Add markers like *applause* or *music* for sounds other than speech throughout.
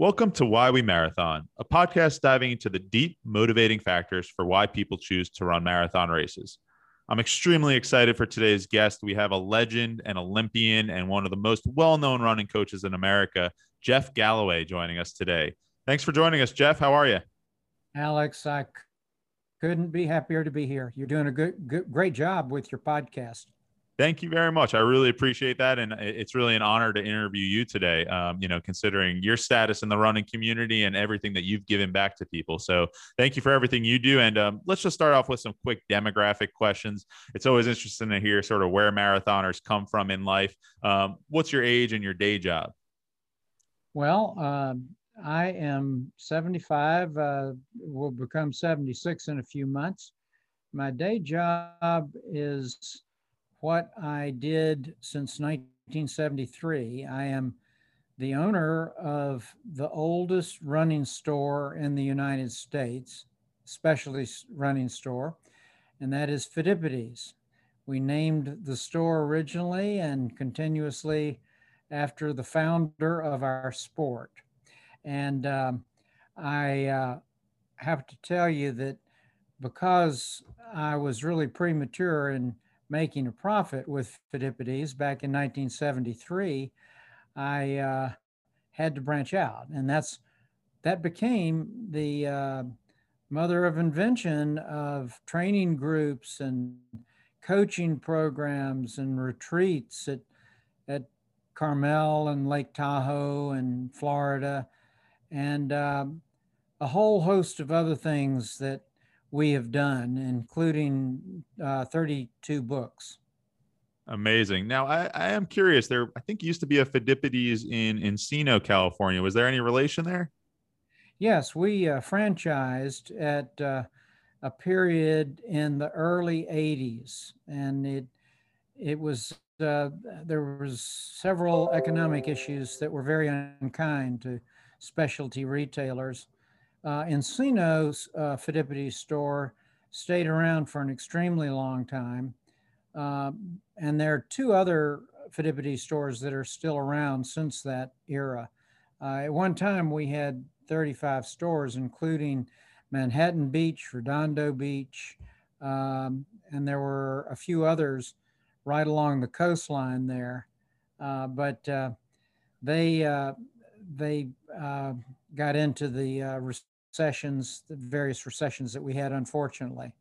Welcome to Why We Marathon, a podcast diving into the deep, motivating factors for why people choose to run marathon races. I'm extremely excited for today's guest. We have a legend, an Olympian, and one of the most well known running coaches in America, Jeff Galloway, joining us today. Thanks for joining us, Jeff. How are you? Alex, I couldn't be happier to be here. You're doing a good, good great job with your podcast. Thank you very much. I really appreciate that, and it's really an honor to interview you today. Um, you know, considering your status in the running community and everything that you've given back to people. So, thank you for everything you do. And um, let's just start off with some quick demographic questions. It's always interesting to hear sort of where marathoners come from in life. Um, what's your age and your day job? Well, um, I am 75. Uh, will become 76 in a few months. My day job is what I did since 1973. I am the owner of the oldest running store in the United States, specialty running store, and that is Phidippides. We named the store originally and continuously after the founder of our sport. And um, I uh, have to tell you that because I was really premature in making a profit with Phidippides back in 1973, I uh, had to branch out, and that's that became the uh, mother of invention of training groups and coaching programs and retreats at at Carmel and Lake Tahoe and Florida, and um, a whole host of other things that we have done, including uh, 32 books. Amazing. Now, I, I, am curious. There, I think used to be a Phidippides in Encino, California. Was there any relation there? Yes, we uh, franchised at uh, a period in the early 80s, and it it was uh, there was several economic issues that were very unkind to specialty retailers uh, Encino's uh, Phidippides store stayed around for an extremely long time. Uh, and there are two other Phidippides stores that are still around since that era. Uh, at one time, we had 35 stores, including Manhattan Beach, Redondo Beach, um, and there were a few others right along the coastline there. Uh, but uh, they uh, they uh, got into the recessions, the various recessions that we had, unfortunately.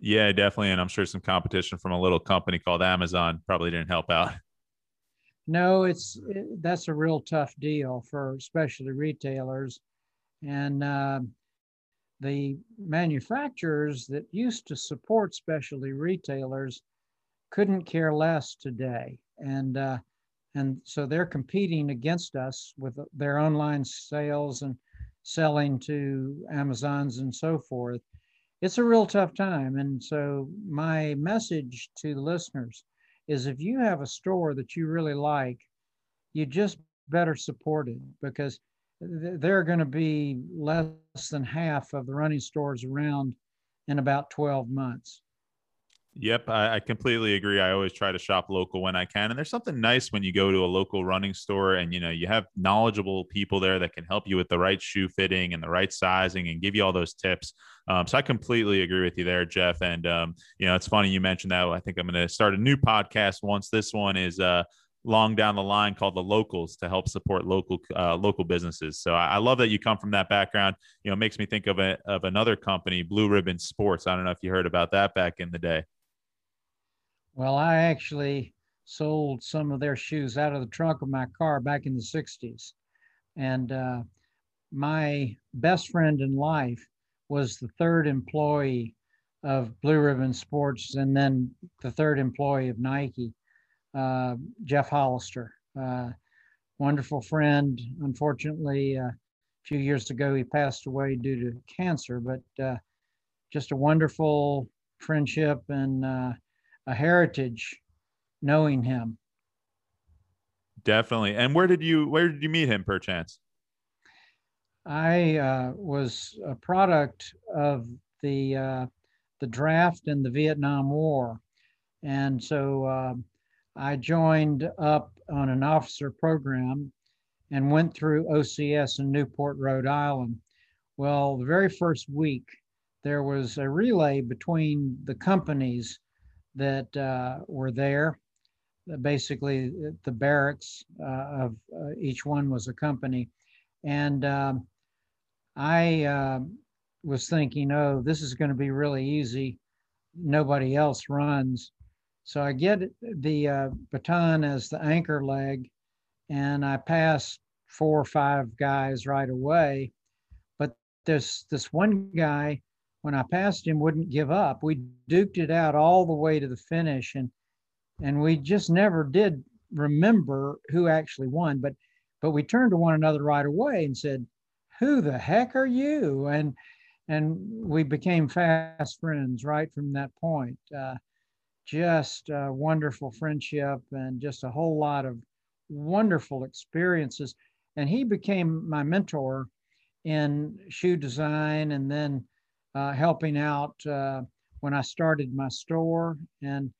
Yeah, definitely. And I'm sure some competition from a little company called Amazon probably didn't help out. *laughs* No, it's it, that's a real tough deal for especially retailers. And uh, the manufacturers that used to support specialty retailers couldn't care less today. And uh, and so they're competing against us with their online sales and selling to Amazons and so forth. It's a real tough time. And so, my message to the listeners is if you have a store that you really like, you just better support it because there are going to be less than half of the running stores around in about 12 months. Yep, I, I, completely agree. I always try to shop local when I can, and there's something nice when you go to a local running store and you know you have knowledgeable people there that can help you with the right shoe fitting and the right sizing and give you all those tips. Um, so I completely agree with you there, Jeff. And um, you know, it's funny you mentioned that. I think I'm going to start a new podcast once this one is uh, long down the line called the locals to help support local uh, local businesses so I, I, love that you come from that background you know it makes me think of a, of another company blue ribbon sports i don't know if you heard about that back in the day well, I actually sold some of their shoes out of the trunk of my car back in the 60s. And uh, my best friend in life was the third employee of Blue Ribbon Sports and then the third employee of Nike, uh, Geoff Hollister. Uh, wonderful friend. Unfortunately, uh, a few years ago, he passed away due to cancer, but uh, just a wonderful friendship and uh, a heritage knowing him. Definitely. And where did you where did you meet him perchance? I uh, was a product of the uh, the draft in the Vietnam War, and so uh, I joined up on an officer program and went through OCS in Newport, Rhode Island. Well, the very first week, there was a relay between the companies that uh, were there. Basically, the barracks uh, of uh, each one was a company. And um, I uh, was thinking, oh, this is going to be really easy. Nobody else runs. So I get the uh, baton as the anchor leg, and I pass four or five guys right away. But this this one guy, when I passed him, wouldn't give up. We duked it out all the way to the finish, and and we just never did remember who actually won. But but we turned to one another right away and said, "Who the heck are you?" and and we became fast friends right from that point. Uh, just wonderful friendship and just a whole lot of wonderful experiences. And he became my mentor in shoe design and then uh, helping out uh, when I started my store and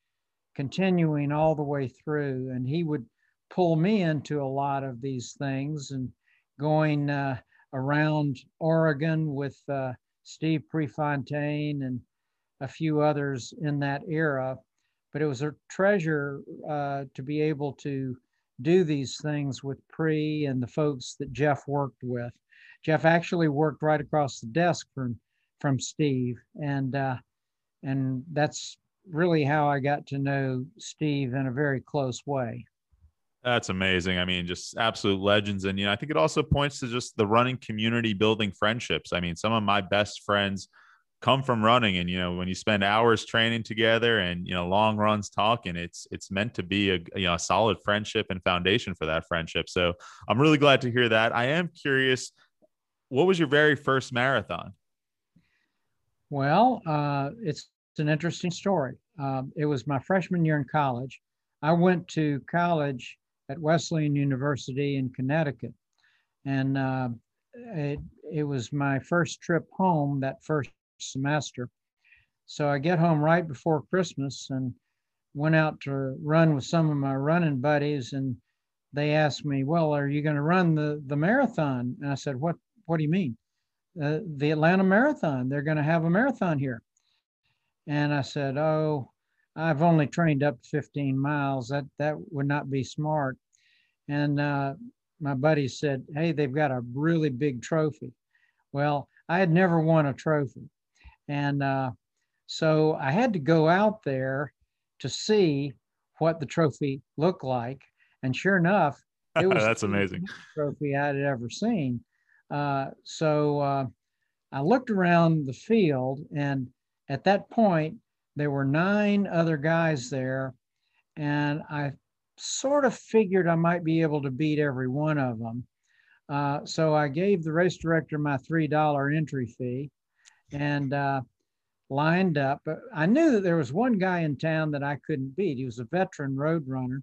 continuing all the way through. And he would pull me into a lot of these things and going uh, around Oregon with uh, Steve Prefontaine and a few others in that era but it was a treasure uh, to be able to do these things with Pre and the folks that Jeff worked with. Jeff actually worked right across the desk from from Steve, and uh, and that's really how I got to know Steve in a very close way. That's amazing. I mean, just absolute legends. And, you know, I think it also points to just the running community building friendships. I mean, some of my best friends come from running and you know when you spend hours training together and you know long runs talking it's it's meant to be a you know a solid friendship and foundation for that friendship so i'm really glad to hear that i am curious what was your very first marathon well uh, it's, an interesting story um, it was my freshman year in college i went to college at wesleyan university in connecticut and uh, it, it was my first trip home that first semester. So I get home right before Christmas and went out to run with some of my running buddies and they asked me, "Well, are you going to run the the marathon?" And I said, "What What do you mean?" Uh, the Atlanta Marathon. They're going to have a marathon here. And I said, "Oh, I've only trained up 15 miles. That that would not be smart." And uh, my buddy said, "Hey, they've got a really big trophy." Well, I had never won a trophy, and uh, so I had to go out there to see what the trophy looked like. And sure enough, it *laughs* was that's amazing trophy I had ever seen. Uh, so uh, I looked around the field, and at that point, there were nine other guys there, and I sort of figured I might be able to beat every one of them. Uh, so I gave the race director my three dollar entry fee, and uh, lined up. But I knew that there was one guy in town that I couldn't beat. He was a veteran road runner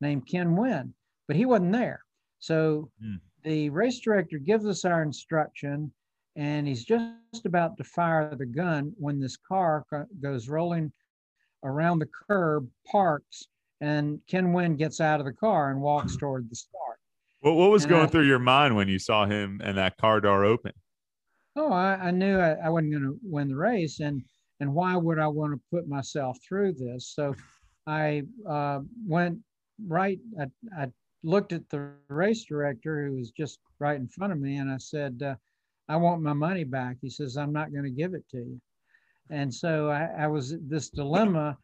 named Ken Wynn, but he wasn't there. So mm. The race director gives us our instruction, and he's just about to fire the gun when this car goes rolling around the curb, parks, and Ken Wynn gets out of the car and walks *laughs* toward the start. What, what was and going I, through your mind when you saw him and that car door open? oh, I, I knew I, I wasn't going to win the race, and and why would I want to put myself through this? So *laughs* I uh, went right. I, I looked at the race director who was just right in front of me, and I said, uh, "I want my money back." He says, "I'm not going to give it to you." And so I, I was this dilemma,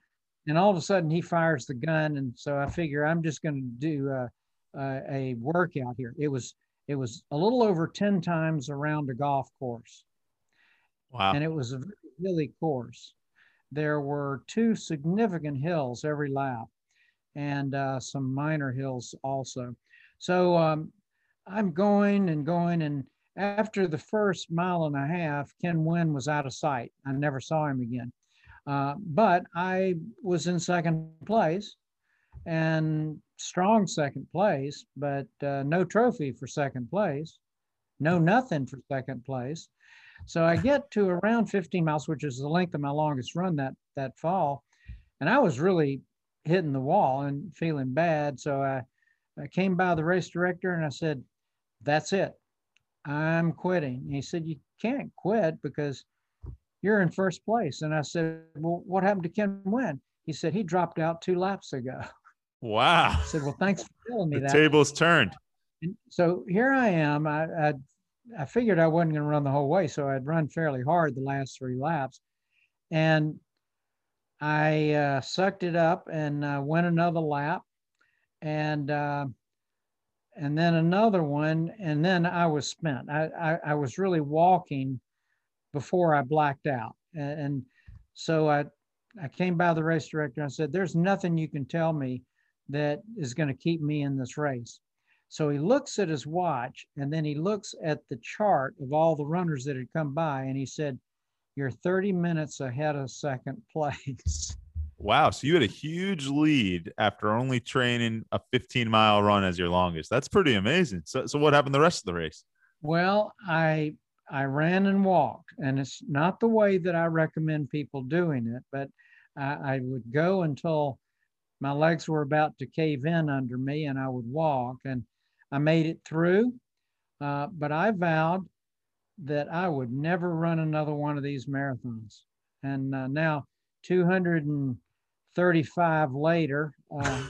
and all of a sudden he fires the gun, and so I figure I'm just going to do a, a, a workout here. It was it was a little over 10 times around a golf course. Wow. And it was a very hilly course. There were two significant hills every lap and uh, some minor hills also. So um, I'm going and going. And after the first mile and a half, Ken Wynn was out of sight. I never saw him again. Uh, but I was in second place and strong second place, but uh, no trophy for second place, no nothing for second place. So I get to around 15 miles, which is the length of my longest run that that fall, and I was really hitting the wall and feeling bad. So I I came by the race director and I said, That's it. I'm quitting. And he said, You can't quit because you're in first place. And I said, Well, what happened to Ken Wynn? He said, He dropped out two laps ago. *laughs* Wow. I said, Well, thanks for telling me the that. tables turned. And so here I am. I, I, I figured I wasn't going to run the whole way. So I'd run fairly hard the last three laps. And I uh, sucked it up and uh, went another lap. And uh, and then another one, and then I was spent. I, I, I was really walking before I blacked out. And, and so I, I came by the race director and I said, There's nothing you can tell me that is going to keep me in this race. So he looks at his watch and then he looks at the chart of all the runners that had come by and he said, You're 30 minutes ahead of second *laughs* place. Wow. So you had a huge lead after only training a 15 mile run as your longest. That's pretty amazing. So, so what happened the rest of the race? Well, I I ran and walked, and it's not the way that I recommend people doing it, but I, I would go until my legs were about to cave in under me, and I would walk, and I made it through. Uh, but I vowed that I would never run another one of these marathons. And uh, now, 235 later, uh,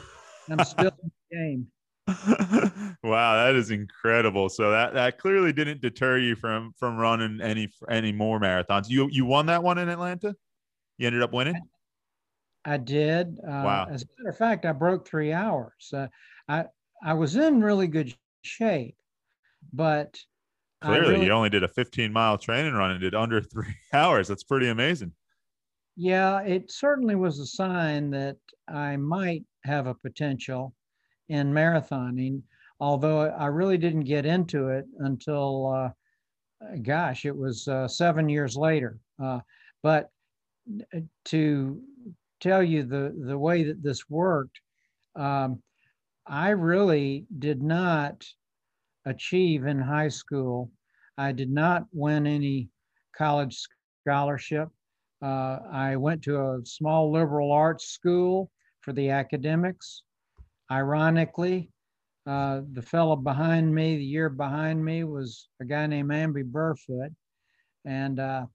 I'm still in the game. *laughs* wow, that is incredible. So that that clearly didn't deter you from from running any any more marathons. You you won that one in Atlanta. You ended up winning. I did. Uh, wow. As a matter of fact, I broke three hours. Uh, I I was in really good shape, but clearly really, you only did a 15 mile training run and did under *laughs* three hours. That's pretty amazing. Yeah, it certainly was a sign that I might have a potential in marathoning, although I really didn't get into it until, uh, gosh, it was uh, seven years later. Uh, but uh, to tell you the, the way that this worked, um, I really did not achieve in high school. I did not win any college scholarship. Uh, I went to a small liberal arts school for the academics. Ironically, uh, the fellow behind me, the year behind me, was a guy named Amby Burfoot. And uh,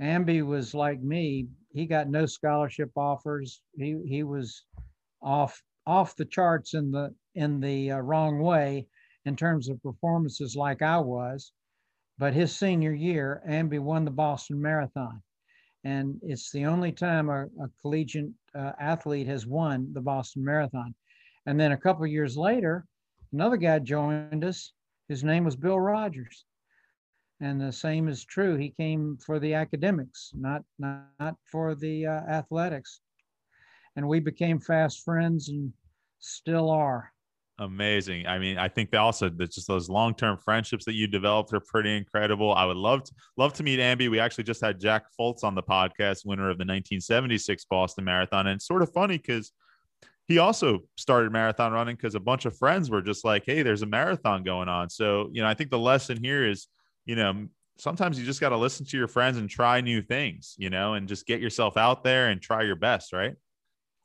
Amby was like me. He got no scholarship offers. He, he was off off the charts in the in the uh, wrong way in terms of performances like I was. But his senior year, Amby won the Boston Marathon and it's the only time a, a collegiate uh, athlete has won the Boston Marathon. And then a couple years later, another guy joined us. His name was Bill Rodgers. And the same is true. He came for the academics, not not, not for the uh, athletics. And we became fast friends and still are amazing. I mean, I think they also that just those long term friendships that you developed are pretty incredible. I would love to love to meet Amby. We actually just had Jack Fultz on the podcast, winner of the 1976 Boston Marathon, and it's sort of funny because he also started marathon running because a bunch of friends were just like, "Hey, there's a marathon going on." So you know, I think the lesson here is, you know. Sometimes you just got to listen to your friends and try new things, you know, and just get yourself out there and try your best, right?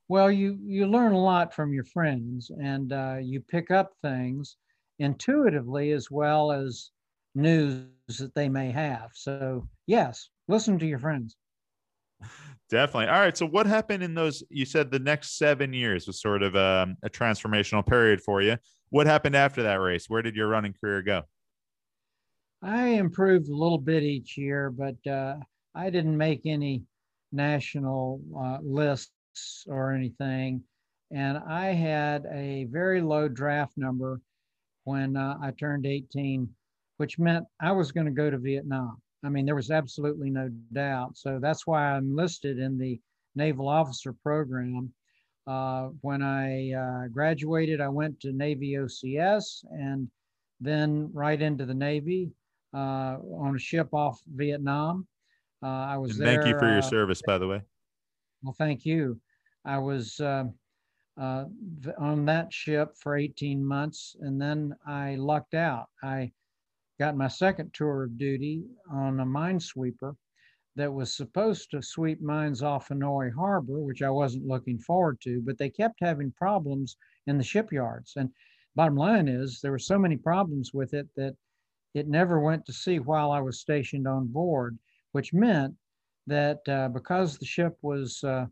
Well, you you learn a lot from your friends, and uh, you pick up things intuitively as well as news that they may have. So yes, listen to your friends. Definitely. All right. So what happened in those? You said the next seven years was sort of a, um, a transformational period for you. What happened after that race? Where did your running career go? I improved a little bit each year, but uh, I didn't make any national uh, lists or anything. And I had a very low draft number when uh, I turned 18, which meant I was going to go to Vietnam. I mean, there was absolutely no doubt. So that's why I enlisted in the Naval Officer Program. Uh, when I uh, graduated, I went to Navy OCS and then right into the Navy uh, on a ship off Vietnam. Uh, I was and there. Thank you for your uh, service, by the way. Well, thank you. I was uh, uh, on that ship for 18 months and then I lucked out. I got my second tour of duty on a minesweeper that was supposed to sweep mines off Hanoi Harbor, which I wasn't looking forward to, but they kept having problems in the shipyards. And bottom line is there were so many problems with it that it never went to sea while I was stationed on board, which meant that uh, because the ship was uh,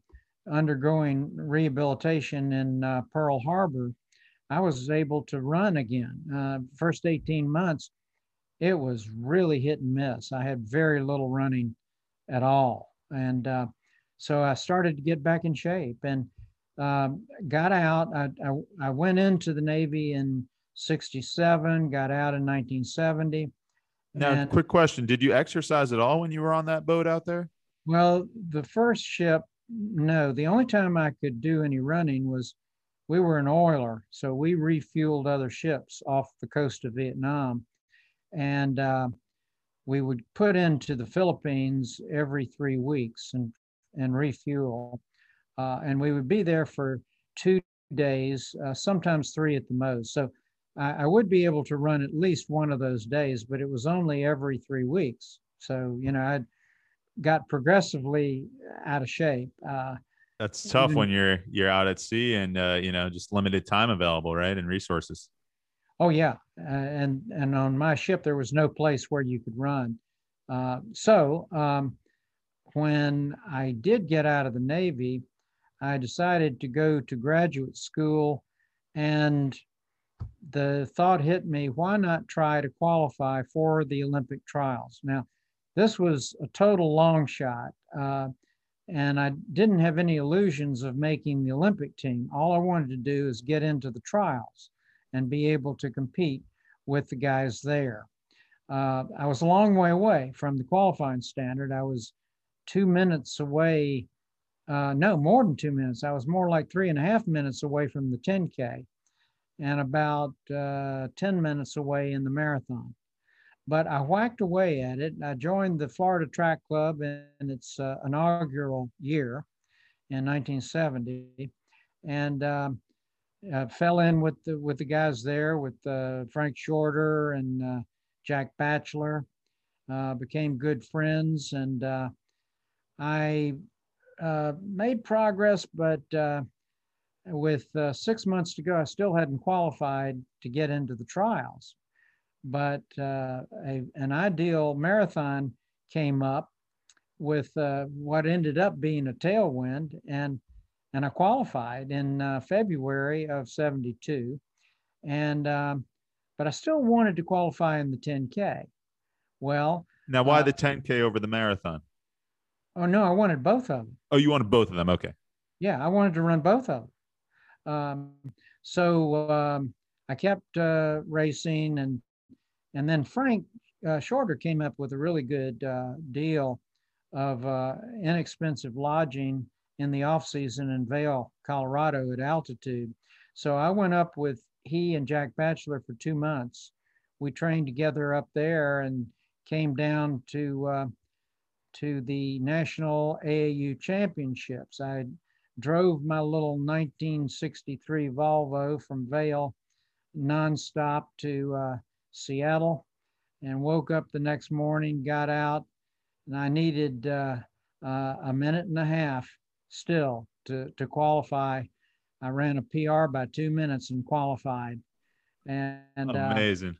undergoing rehabilitation in uh, Pearl Harbor, I was able to run again. Uh, first 18 months, it was really hit and miss. I had very little running at all. And uh, so I started to get back in shape and um, got out. I, I, I, went into the Navy in 67, got out in 1970. Now, quick question Did you exercise at all when you were on that boat out there? Well, the first ship, no. The only time I could do any running was we were an oiler. So we refueled other ships off the coast of Vietnam. And uh, we would put into the Philippines every three weeks and, and refuel. Uh, and we would be there for two days, uh, sometimes three at the most. So I, I, would be able to run at least one of those days, but it was only every three weeks. So, you know, I got progressively out of shape. Uh, That's tough when you're you're out at sea and uh, you know just limited time available, right, and resources. Oh yeah, uh, and and on my ship there was no place where you could run. Uh, so um, when I did get out of the Navy, I decided to go to graduate school, and the thought hit me: why not try to qualify for the Olympic trials? Now, this was a total long shot. Uh, and I didn't have any illusions of making the Olympic team. All I wanted to do is get into the trials and be able to compete with the guys there. Uh, I was a long way away from the qualifying standard. I was two minutes away, uh, no, more than two minutes. I was more like three and a half minutes away from the 10K and about uh, 10 minutes away in the marathon. But I whacked away at it. I joined the Florida Track Club in its uh, inaugural year in 1970. And um, uh, fell in with the with the guys there, with uh, Frank Shorter and uh, Jack Bacheler. Uh, became good friends, and uh, I made progress. But with six months to go, I still hadn't qualified to get into the trials. But a, an ideal marathon came up with what ended up being a tailwind, and and I qualified in uh, February of 72. And, um, but I still wanted to qualify in the 10K. Well, now why uh, the 10K over the marathon? Oh, no, I wanted both of them. Oh, you wanted both of them? Okay. Yeah, I wanted to run both of them. Um, so um, I kept uh, racing, and and then Frank uh, Shorter came up with a really good uh, deal of uh, inexpensive lodging in the off season in Vail, Colorado at altitude. So I went up with he and Jack Bacheler for two months. We trained together up there and came down to uh, to the national AAU championships. I drove my little 1963 Volvo from Vail nonstop to uh, Seattle and woke up the next morning, got out, and I needed uh, uh a minute and a half still to, to qualify. I ran a PR by two minutes and qualified. And, and uh, amazing. Uh,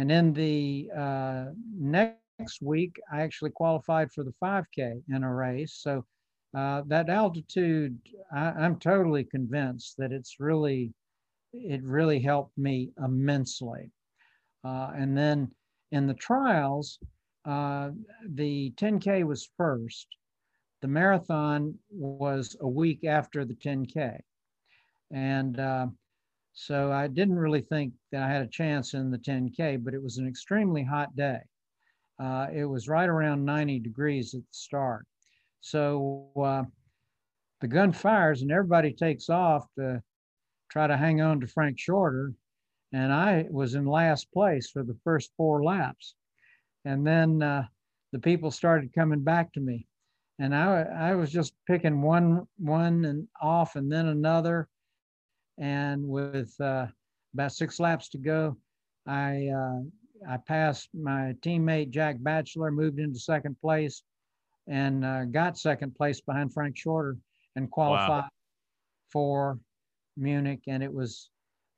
and in the uh, next week, I actually qualified for the 5K in a race. So uh, that altitude, I, am totally convinced that it's really, it really helped me immensely. Uh, and then in the trials, uh, the 10K was first the marathon was a week after the 10K. And uh, so I didn't really think that I had a chance in the 10K, but it was an extremely hot day. Uh, it was right around 90 degrees at the start. So uh, the gun fires and everybody takes off to try to hang on to Frank Shorter. And I was in last place for the first four laps. And then uh, the people started coming back to me and I I was just picking one one and off and then another, and with uh, about six laps to go, I uh, I passed my teammate Jack Bacheler, moved into second place, and uh, got second place behind Frank Shorter and qualified wow. for Munich, and it was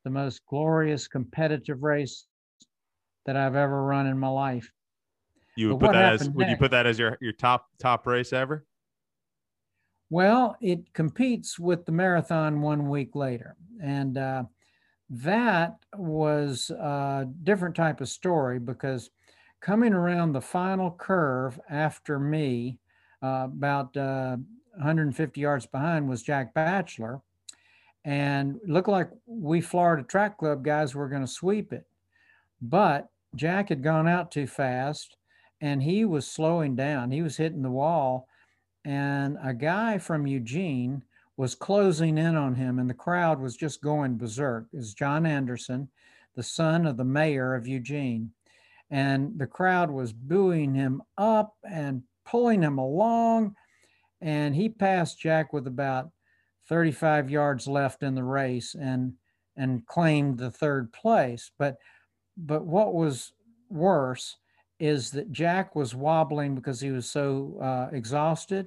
the most glorious competitive race that I've ever run in my life. You would But put that as would you put that as your your top top race ever? Well, it competes with the marathon one week later. And uh, that was a different type of story because coming around the final curve after me, uh, about uh, 150 yards behind, was Jack Bacheler. And looked like we Florida Track Club guys were going to sweep it. But Jack had gone out too fast and he was slowing down. He was hitting the wall and a guy from Eugene was closing in on him, and the crowd was just going berserk. Was John Anderson, the son of the mayor of Eugene. And the crowd was booing him up and pulling him along. And he passed Jack with about 35 yards left in the race and and claimed the third place. But but what was worse is that Jack was wobbling because he was so uh, exhausted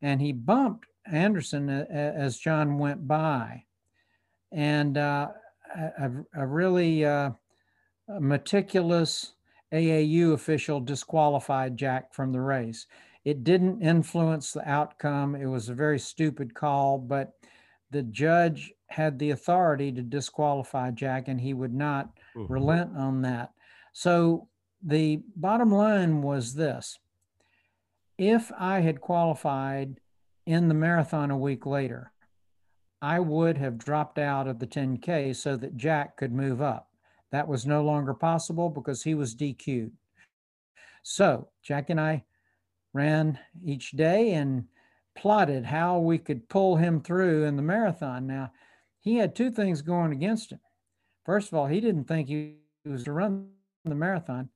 and he bumped Anderson a- as John went by. And uh, a- a really uh, meticulous AAU official disqualified Jack from the race. It didn't influence the outcome. It was a very stupid call, but the judge had the authority to disqualify Jack, and he would not Ooh. relent on that. So the bottom line was this if I had qualified in the marathon a week later, I would have dropped out of the 10K so that Jack could move up. That was no longer possible because he was DQ'd. So Jack and I ran each day and plotted how we could pull him through in the marathon. Now, he had two things going against him. First of all, he didn't think he was to run the marathon.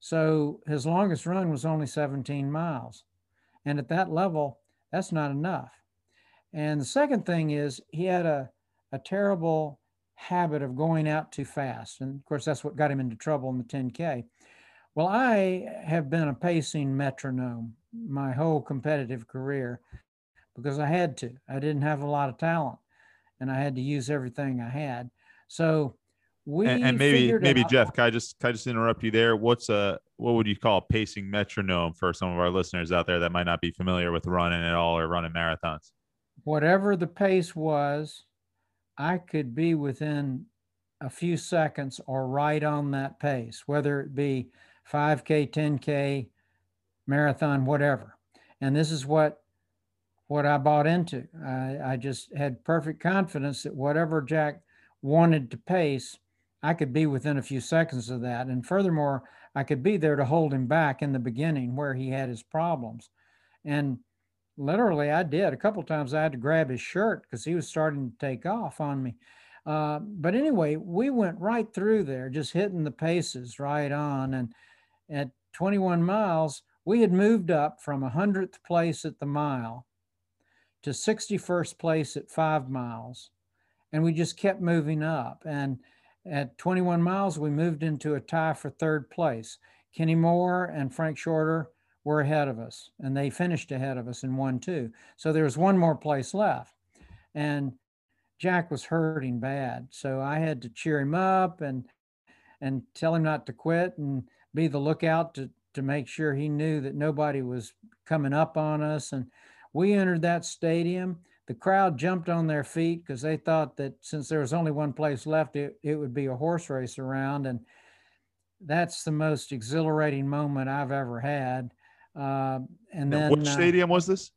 So his longest run was only 17 miles. And at that level, that's not enough. And the second thing is he had a, a terrible habit of going out too fast. And of course, that's what got him into trouble in the 10K. Well, I have been a pacing metronome my whole competitive career because I had to. I didn't have a lot of talent and I had to use everything I had. So we and, and maybe maybe Jeff, can I just can I just interrupt you there? What's a what would you call a pacing metronome for some of our listeners out there that might not be familiar with running at all or running marathons? whatever the pace was, I could be within a few seconds or right on that pace, whether it be 5K, 10K, marathon, whatever. And this is what what I bought into. I, I just had perfect confidence that whatever Jack wanted to pace, I could be within a few seconds of that. And furthermore, I could be there to hold him back in the beginning where he had his problems. And literally i did a couple times i had to grab his shirt because he was starting to take off on me uh, but anyway we went right through there just hitting the paces right on and at 21 miles we had moved up from 100th place at the mile to 61st place at five miles and we just kept moving up. And at 21 miles we moved into a tie for third place. Kenny moore and frank shorter were ahead of us and they finished ahead of us in one two so there was one more place left and jack was hurting bad. So i had to cheer him up and and tell him not to quit and be the lookout to to make sure he knew that nobody was coming up on us and we entered that stadium the crowd jumped on their feet because they thought that since there was only one place left it, it would be a horse race around and that's the most exhilarating moment i've ever had uh, and Now, then Which uh, stadium was this?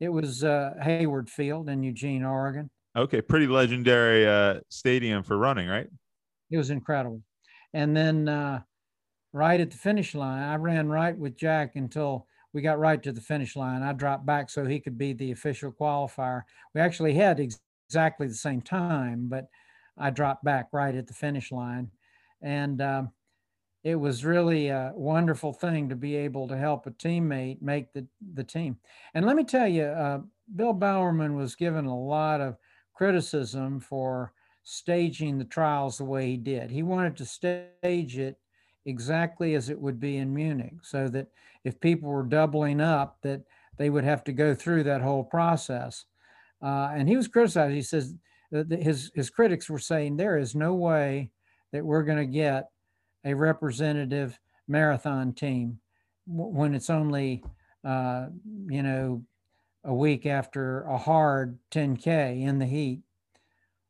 it was uh, Hayward Field in Eugene, Oregon. Okay, pretty legendary uh, stadium for running, right? It was incredible. And then uh, right at the finish line, I ran right with Jack until we got right to the finish line. I dropped back so he could be the official qualifier. We actually had ex- exactly the same time, but I dropped back right at the finish line. And um, it was really a wonderful thing to be able to help a teammate make the, the team. And let me tell you, uh, Bill Bowerman was given a lot of criticism for staging the trials the way he did. He wanted to stage it exactly as it would be in Munich, so that if people were doubling up, that they would have to go through that whole process. Uh, and he was criticized. He says his his critics were saying there is no way that we're going to get a representative marathon team when it's only uh, you know a week after a hard 10k in the heat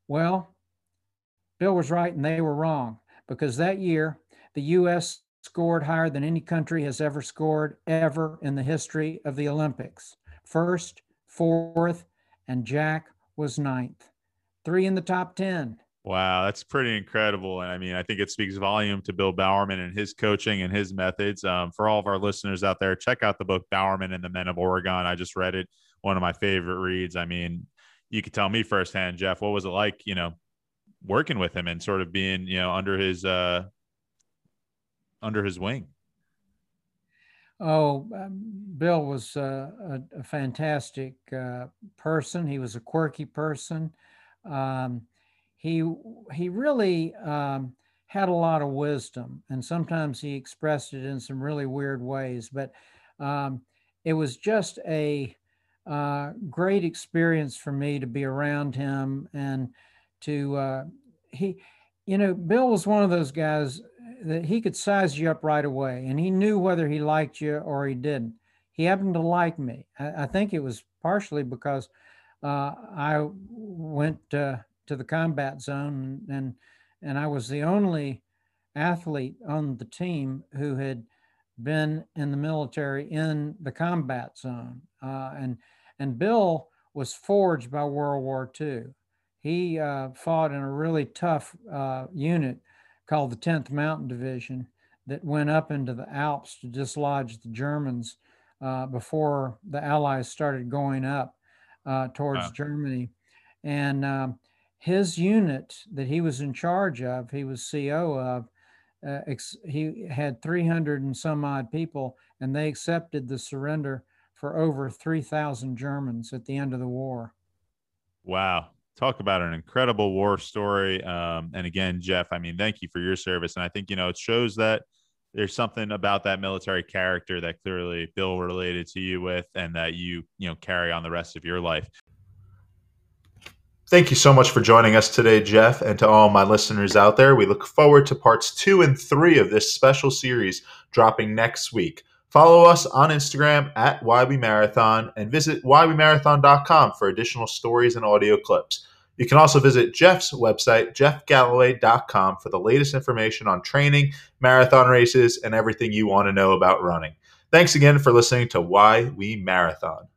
well bill was right and they were wrong because that year the us scored higher than any country has ever scored ever in the history of the olympics first fourth and jack was ninth three in the top 10 Wow, that's pretty incredible. And I mean, I think it speaks volume to Bill Bowerman and his coaching and his methods. Um, for all of our listeners out there, check out the book Bowerman and the Men of Oregon. I just read it, one of my favorite reads. I mean, you could tell me firsthand, Jeff, what was it like, you know, working with him and sort of being, you know, under his uh under his wing? Oh, um, Bill was uh, a, a, fantastic uh, person. He was a quirky person. Um, he he really um, had a lot of wisdom, and sometimes he expressed it in some really weird ways. But um, it was just a uh, great experience for me to be around him and to uh, he, you know, Bill was one of those guys that he could size you up right away, and he knew whether he liked you or he didn't. He happened to like me. I, I think it was partially because uh, I went to the combat zone and and I was the only athlete on the team who had been in the military in the combat zone uh, and and Bill was forged by World War II. He uh, fought in a really tough uh, unit called the 10th Mountain Division that went up into the Alps to dislodge the Germans uh, before the Allies started going up uh, towards wow. Germany. And um, his unit that he was in charge of, he was CO of, uh, ex- he had 300 and some odd people, and they accepted the surrender for over 3,000 Germans at the end of the war. Wow. Talk about an incredible war story. Um, and again, Jeff, I mean, thank you for your service. And I think, you know, it shows that there's something about that military character that clearly Bill related to you with and that you, you know, carry on the rest of your life. Thank you so much for joining us today, Jeff, and to all my listeners out there. We look forward to parts two and three of this special series dropping next week. Follow us on Instagram at Marathon and visit whywemarathon.com for additional stories and audio clips. You can also visit Jeff's website, jeffgalloway.com, for the latest information on training, marathon races, and everything you want to know about running. Thanks again for listening to Why We Marathon.